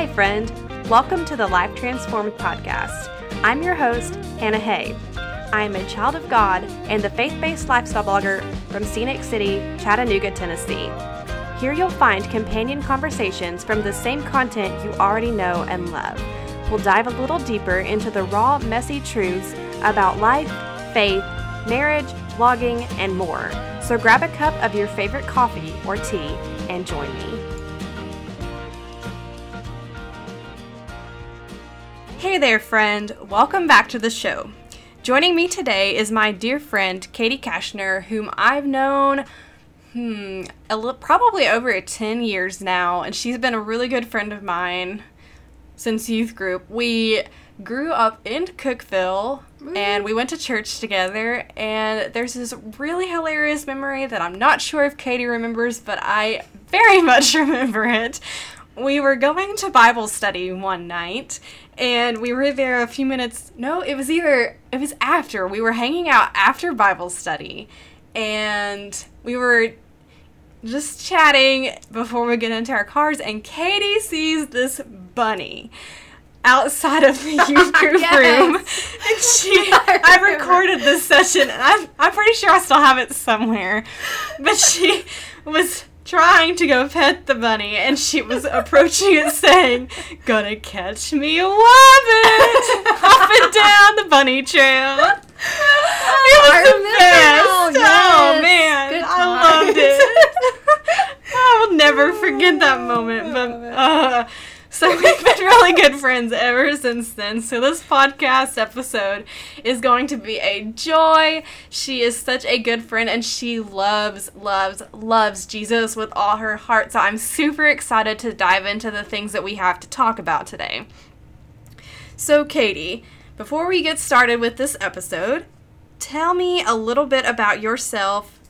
Hi, friend. Welcome to the Life Transformed podcast. I'm your host, Hannah Hay. I am a child of God and the faith based lifestyle blogger from Scenic City, Chattanooga, Tennessee. Here you'll find companion conversations from the same content you already know and love. We'll dive a little deeper into the raw, messy truths about life, faith, marriage, blogging, and more. So grab a cup of your favorite coffee or tea and join me. Hey there, friend. Welcome back to the show. Joining me today is my dear friend Katie Kashner, whom I've known hmm, li- probably over 10 years now, and she's been a really good friend of mine since youth group. We grew up in Cookeville and we went to church together and there's this really hilarious memory that I'm not sure if Katie remembers, but I very much remember it. We were going to Bible study one night and we were there a few minutes. No, it was either it was after. We were hanging out after Bible study and we were just chatting before we get into our cars and Katie sees this bunny outside of the youth group Yes. room and she I I, recorded this session and I'm, I'm pretty sure I still have it somewhere but she was trying to go pet the bunny and she was approaching it saying gonna catch me a wabbit up and down the bunny trail it was I the best. now, Oh man, Good I loved it. I will never forget that moment. But uh, so we've been really good friends ever since then. So this podcast episode is going to be a joy. She is such a good friend, and she loves, loves, loves Jesus with all her heart. So I'm super excited to dive into the things that we have to talk about today. So, Katie, before we get started with this episode, tell me a little bit about yourself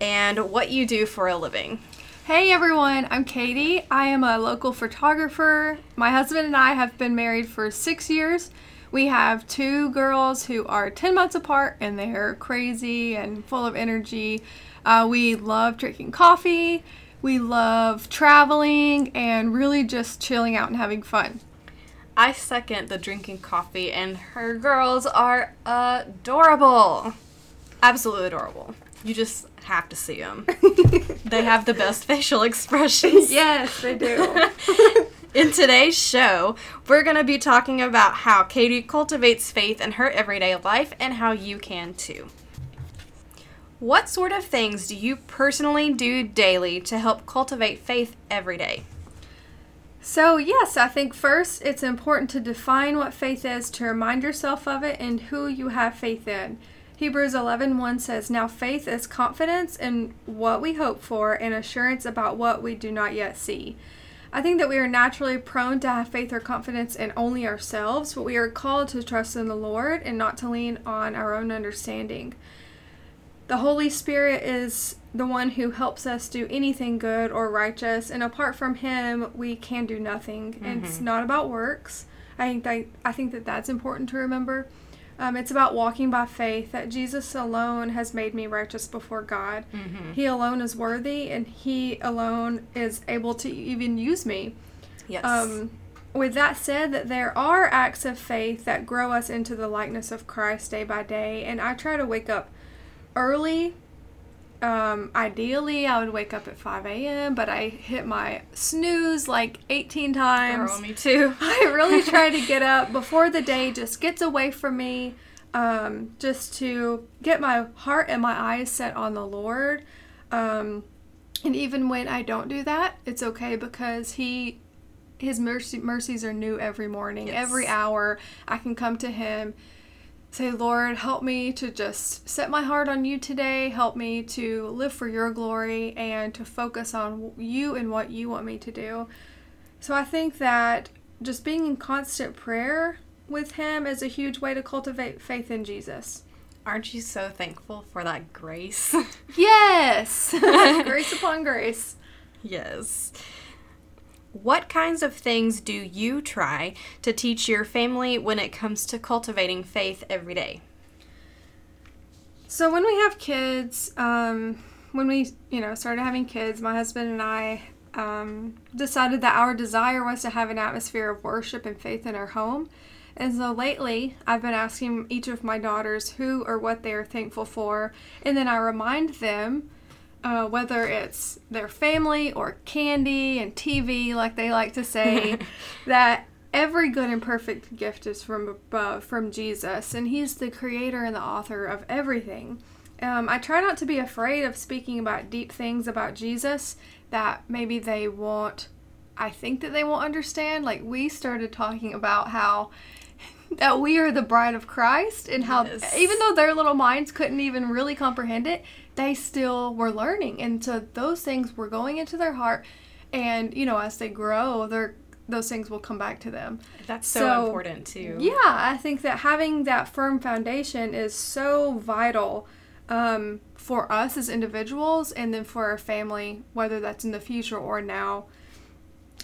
and what you do for a living. Hey everyone, I'm Katie. I am a local photographer. My husband and I have been married for six years. We have two girls who are 10 months apart and they're crazy and full of energy. Uh, we love drinking coffee, we love traveling, and really just chilling out and having fun. I second the drinking coffee, and her girls are adorable. Absolutely adorable. You just have to see them. they have the best facial expressions. yes, they do. In today's show, we're going to be talking about how Katie cultivates faith in her everyday life and how you can too. What sort of things do you personally do daily to help cultivate faith every day? So, yes, I think first it's important to define what faith is, to remind yourself of it and who you have faith in. Hebrews 11:1 says, "Now faith is confidence in what we hope for and assurance about what we do not yet see." I think that we are naturally prone to have faith or confidence in only ourselves, but we are called to trust in the Lord and not to lean on our own understanding. The Holy Spirit is the one who helps us do anything good or righteous, and apart from Him, we can do nothing. And it's mm-hmm. not about works. I think that I think that that's important to remember. Um, it's about walking by faith that Jesus alone has made me righteous before God. He alone is worthy, and He alone is able to even use me. Yes. Um, with that said, that there are acts of faith that grow us into the likeness of Christ day by day, and I try to wake up early. Um, ideally, I would wake up at 5 a.m., but I hit my snooze like 18 times. Girl, me too. I really try to get up before the day just gets away from me, um, just to get my heart and my eyes set on the Lord. Um, and even when I don't do that, it's okay because He, His mercy mercies are new every morning, Yes. every hour. I can come to Him, say, Lord, help me to just set my heart on You today. Help me to live for Your glory and to focus on You and what You want me to do. So I think that just being in constant prayer with Him is a huge way to cultivate faith in Jesus. Aren't you so thankful for that grace? Yes! grace upon grace. yes. What kinds of things do you try to teach your family when it comes to cultivating faith every day? So when we have kids, um, when we, you know, started having kids, my husband and I um, decided that our desire was to have an atmosphere of worship and faith in our home. And so lately, I've been asking each of my daughters who or what they are thankful for, and then I remind them uh, whether it's their family or candy and TV, like they like to say, that every good and perfect gift is from above, from Jesus, and He's the creator and the author of everything. Um, I try not to be afraid of speaking about deep things about Jesus that maybe they won't, I think that they won't understand. Like, we started talking about how that we are the bride of Christ and how Yes. even though their little minds couldn't even really comprehend it, they still were learning. And so those things were going into their heart and you know, as they grow, they're those things will come back to them. That's so, So, important too. Yeah, I think that having that firm foundation is so vital um, for us as individuals and then for our family, whether that's in the future or now.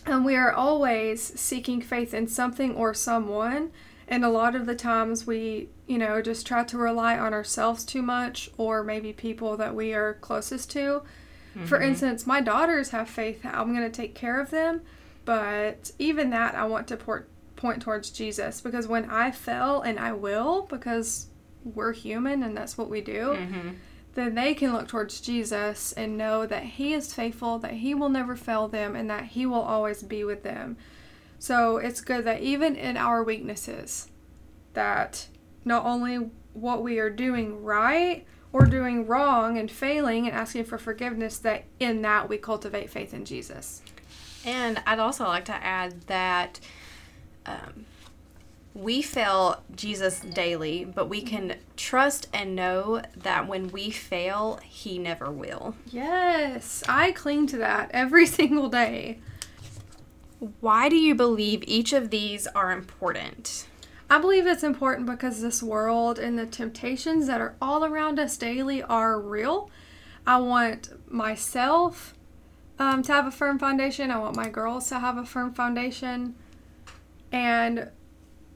And we are always seeking faith in something or someone. And a lot of the times we, you know, just try to rely on ourselves too much or maybe people that we are closest to. For instance, my daughters have faith that I'm going to take care of them. But even that, I want to port, point towards Jesus because when I fell, and I will because we're human and that's what we do, Mhm. then they can look towards Jesus and know that He is faithful, that He will never fail them, and that He will always be with them. So it's good that even in our weaknesses, that not only what we are doing right or doing wrong and failing and asking for forgiveness, that in that we cultivate faith in Jesus. And I'd also like to add that um, we fail Jesus daily, but we can trust and know that when we fail, He never will. Yes, I cling to that every single day. Why do you believe each of these are important? I believe it's important because this world and the temptations that are all around us daily are real. I want myself um, to have a firm foundation. I want my girls to have a firm foundation. And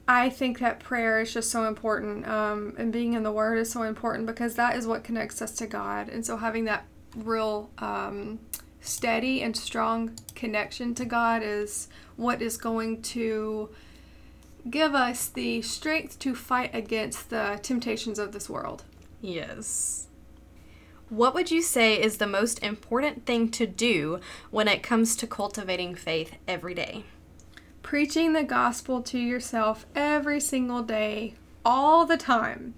I think that prayer is just so important. Um, and being in the Word is so important because that is what connects us to God. And so having that real um, steady and strong connection to God is what is going to give us the strength to fight against the temptations of this world. Yes. What would you say is the most important thing to do when it comes to cultivating faith every day? Preaching the gospel to yourself every single day, all the time.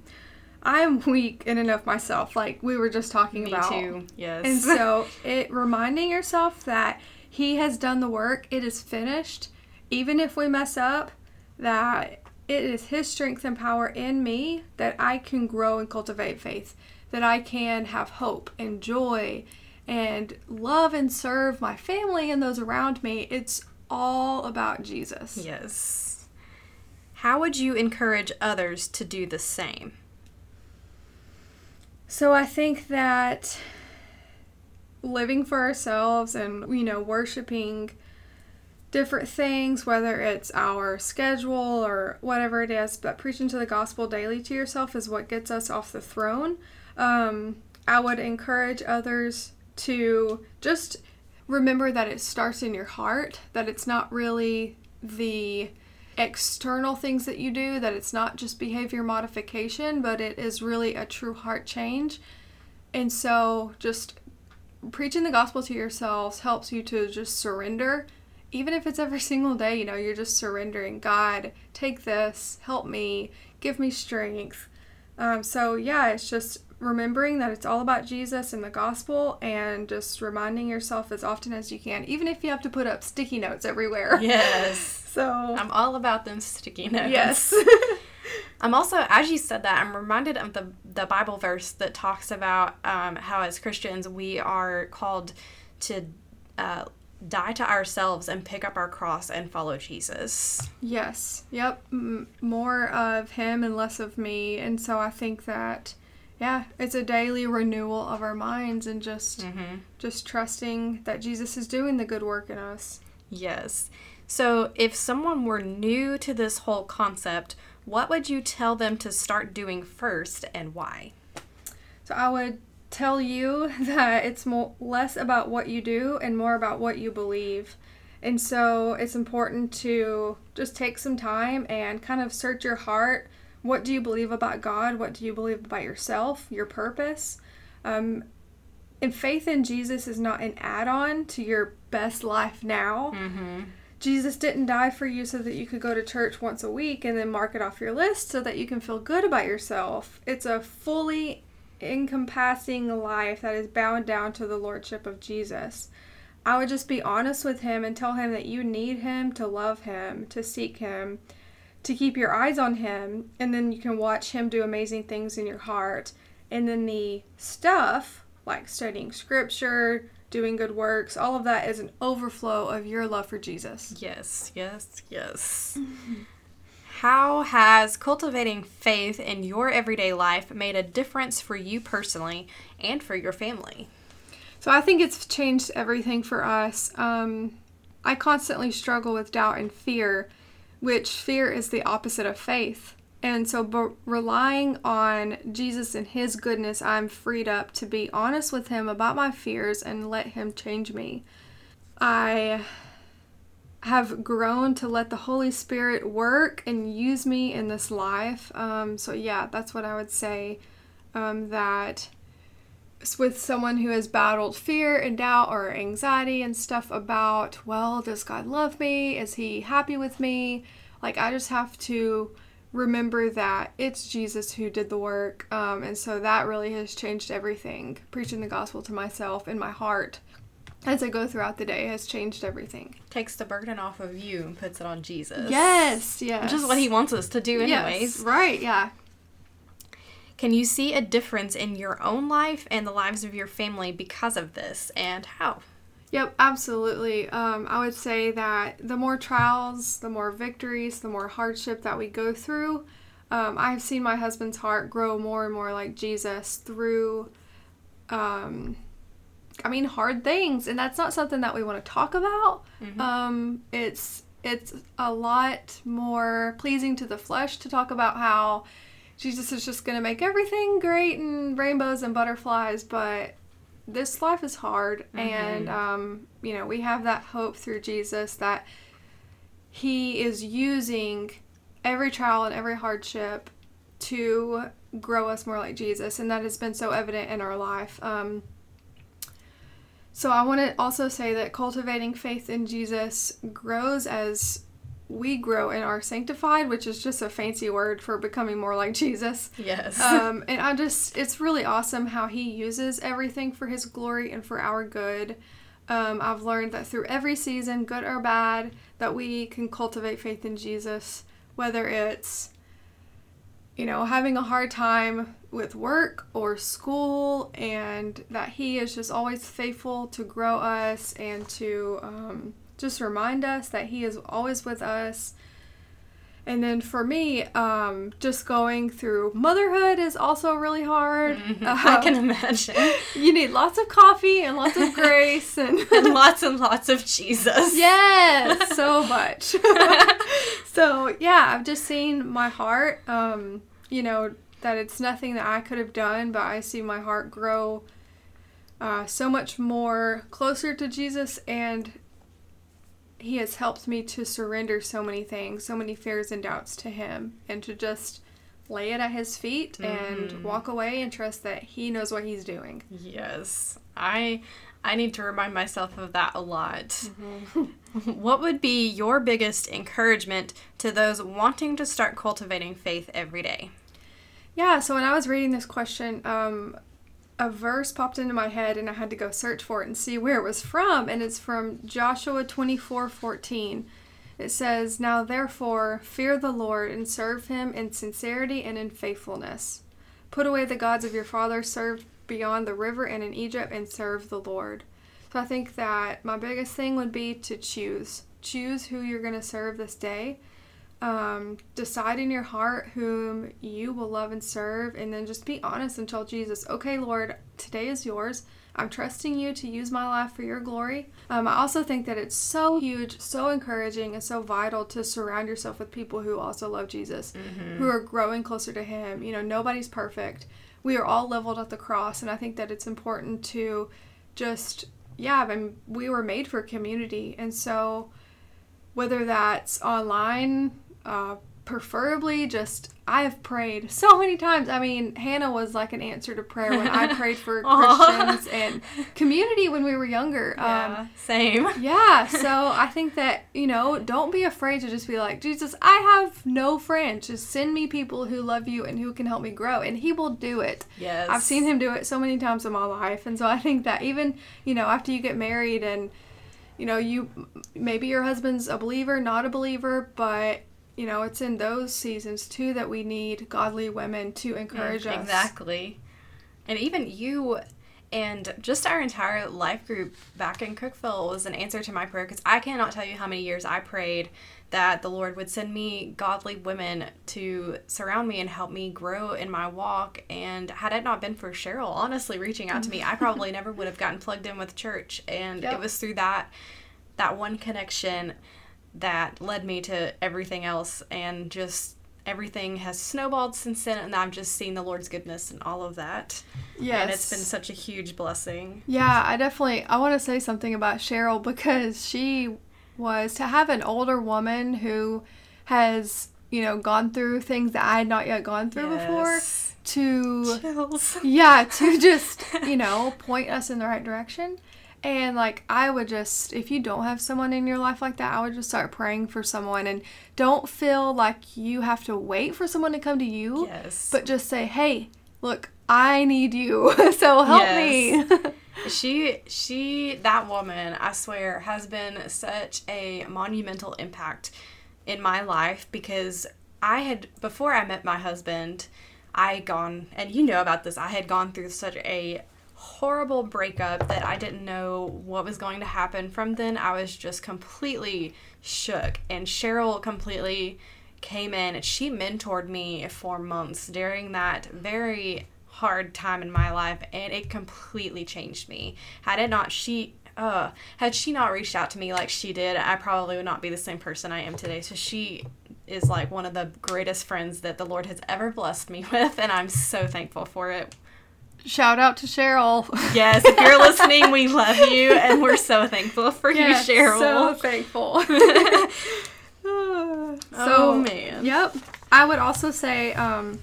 I'm weak in enough myself, like we were just talking Me about. too. Yes. And so, it reminding yourself that He has done the work, it is finished. Even if we mess up, that it is His strength and power in me that I can grow and cultivate faith, that I can have hope and joy and love and serve my family and those around me. It's all about Jesus. yes. How would you encourage others to do the same? So I think that living for ourselves and you know worshiping different things whether it's our schedule or whatever it is but preaching to the gospel daily to yourself is what gets us off the throne. Um, i would encourage others to just remember that it starts in your heart that it's not really the external things that you do that it's not just behavior modification but it is really a true heart change. And so just preaching the gospel to yourselves helps you to just surrender. Even if it's every single day you know you're just surrendering. God take this help me give me strength. Um, so yeah it's just remembering that it's all about jesus and the gospel and just reminding yourself as often as you can even if you have to put up sticky notes everywhere Yes. so I'm all about them sticky notes. yes I'm also, as you said that, I'm reminded of the the Bible verse that talks about um, how as Christians we are called to uh, die to ourselves and pick up our cross and follow Jesus. Yes. Yep. M- more of him and less of me. And so I think that yeah, it's a daily renewal of our minds and just Mm-hmm. just trusting that Jesus is doing the good work in us. Yes. So, if someone were new to this whole concept, what would you tell them to start doing first and why? So I would tell you that it's more less about what you do and more about what you believe. And so it's important to just take some time and kind of search your heart. What do you believe about God? What do you believe about yourself, your purpose? Um, and faith in Jesus is not an add on to your best life now. Mm-hmm. Jesus didn't die for you so that you could go to church once a week and then mark it off your list so that you can feel good about yourself. It's a fully encompassing life that is bound down to the Lordship of Jesus. I would just be honest with Him and tell Him that you need Him to love Him, to seek Him, to keep your eyes on Him, and then you can watch Him do amazing things in your heart. And then the stuff, like studying scripture, doing good works, all of that is an overflow of your love for Jesus. Yes, yes, yes. How has cultivating faith in your everyday life made a difference for you personally and for your family? So I think it's changed everything for us. Um, I constantly struggle with doubt and fear, which fear is the opposite of faith. And so, but relying on Jesus and His goodness, I'm freed up to be honest with Him about my fears and let Him change me. I have grown to let the Holy Spirit work and use me in this life. Um, so, yeah, that's what I would say. Um, that with someone who has battled fear and doubt or anxiety and stuff about, well, does God love me? Is He happy with me? Like, I just have to remember that it's Jesus who did the work. Um, and so that really has changed everything. Preaching the gospel to myself in my heart as I go throughout the day has changed everything. Takes the burden off of you and puts it on Jesus. Yes, yes. Which is what he wants us to do, anyways. Yes, right, yeah. Can you see a difference in your own life and the lives of your family because of this, and how? Yep, absolutely. Um, I would say that the more trials, the more victories, the more hardship that we go through, um, I've seen my husband's heart grow more and more like Jesus through, um, I mean, hard things, and that's not something that we want to talk about. Mm-hmm. Um, it's it's a lot more pleasing to the flesh to talk about how Jesus is just going to make everything great and rainbows and butterflies, but this life is hard. And um, you know we have that hope through jesus that he is using every trial and every hardship to grow us more like jesus. And that has been so evident in our life. Um, so i want to also say that cultivating faith in jesus grows as we grow and are sanctified which is just a fancy word for becoming more like jesus Yes. um, and I just, it's really awesome how he uses everything for his glory and for our good. Um, I've learned that through every season, good or bad, that we can cultivate faith in Jesus, whether it's, you know, having a hard time with work or school, and that he is just always faithful to grow us and to um, just remind us that he is always with us. And then for me, um, just going through motherhood is also really hard. I can Um, imagine. you need lots of coffee and lots of grace and and lots and lots of Jesus. yes, so much. so yeah, I've just seen my heart. Um, you know that it's nothing that I could have done, but I see my heart grow uh, so much more closer to Jesus, and He has helped me to surrender so many things, so many fears and doubts to Him, and to just lay it at His feet and walk away and trust that He knows what He's doing. Yes. I I need to remind myself of that a lot. Mm-hmm. what would be your biggest encouragement to those wanting to start cultivating faith every day? Yeah, so when I was reading this question, um, a verse popped into my head and I had to go search for it and see where it was from. And it's from Joshua 24 14. It says, Now therefore, fear the Lord and serve him in sincerity and in faithfulness. Put away the gods of your fathers served beyond the river and in Egypt and serve the Lord. So I think that my biggest thing would be to choose. Choose who you're going to serve this day um, decide in your heart whom you will love and serve, and then just be honest and tell Jesus, okay, Lord, today is yours. I'm trusting you to use my life for your glory. Um, I also think that it's so huge, so encouraging, and so vital to surround yourself with people who also love Jesus, who are growing closer to Him. You know, nobody's perfect, we are all leveled at the cross. And I think that it's important to just, yeah, I mean, we were made for community. And so whether that's online, uh, preferably just I have prayed so many times. I mean, Hannah was like an answer to prayer when I prayed for Christians and community when we were younger. Yeah, um, same. Yeah, so I think that, you know, don't be afraid to just be like, Jesus, I have no friends. Just send me people who love you and who can help me grow. And He will do it. Yes. I've seen Him do it so many times in my life. And so I think that even, you know, after you get married and, you know, you maybe your husband's a believer, not a believer, but you know, it's in those seasons too that we need godly women to mm, encourage us. Exactly. And even you and just our entire life group back in Cookeville was an answer to my prayer because I cannot tell you how many years I prayed that the Lord would send me godly women to surround me and help me grow in my walk. And had it not been for Cheryl honestly reaching out to me, I probably never would have gotten plugged in with church. And yep. it was through that that one connection that led me to everything else and just everything has snowballed since then and I've just seen the Lord's goodness and all of that. Yes. And it's been such a huge blessing. Yeah, I definitely I want to say something about Cheryl because she was to have an older woman who has, you know, gone through things that I had not yet gone through yes. before to Chills. Yeah, to just, you know, point us in the right direction. And like I would just if you don't have someone in your life like that, I would just start praying for someone and don't feel like you have to wait for someone to come to you. Yes. But just say, "Hey, look, I need you. so help yes. me." she she that woman, I swear, has been such a monumental impact in my life because I had before I met my husband, I had gone and you know about this. I had gone through such a horrible breakup that I didn't know what was going to happen. From then, I was just completely shook. And Cheryl completely came in and she mentored me for months during that very hard time in my life and it completely changed me. Had it not she uh had she not reached out to me like she did, I probably would not be the same person I am today. So she is like one of the greatest friends that the Lord has ever blessed me with and I'm so thankful for it. Shout out to Cheryl. Yes, if you're listening, we love you and we're so thankful for yes, you, Cheryl. So thankful. so, oh man. Yep. I would also say um,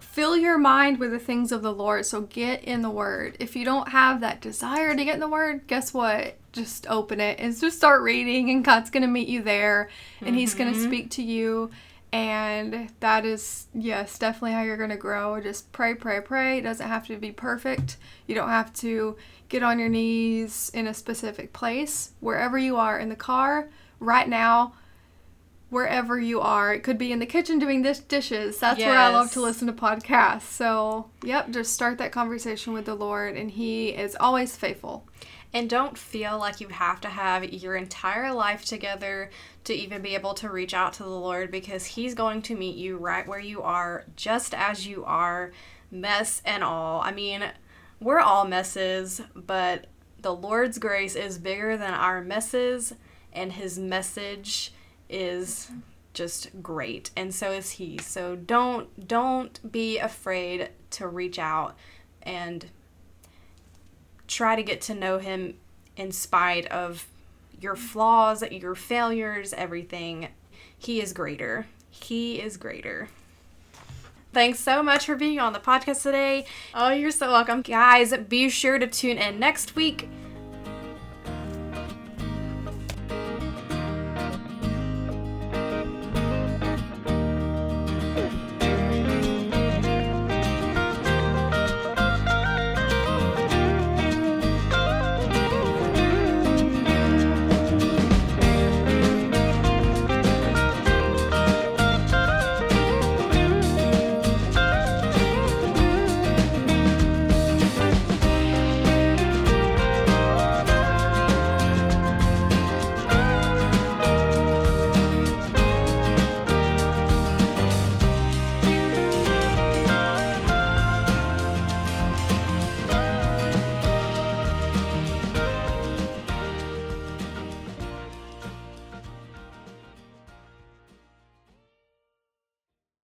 fill your mind with the things of the Lord. So get in the Word. If you don't have that desire to get in the Word, guess what? Just open it and just start reading, and God's going to meet you there, and mm-hmm. He's going to speak to you and that is, yes, definitely how you're going to grow. Just pray, pray, pray. It doesn't have to be perfect. You don't have to get on your knees in a specific place. Wherever you are in the car, right now, wherever you are. It could be in the kitchen doing this dishes. That's yes. where I love to listen to podcasts. So, yep, just start that conversation with the Lord, and He is always faithful. And don't feel like you have to have your entire life together to even be able to reach out to the Lord because He's going to meet you right where you are, just as you are, mess and all. I mean, we're all messes, but the Lord's grace is bigger than our messes, and His message is just great and so is he so don't don't be afraid to reach out and try to get to know him in spite of your flaws, your failures, everything. He is greater. He is greater. Thanks so much for being on the podcast today. Oh, you're so welcome. Guys, be sure to tune in next week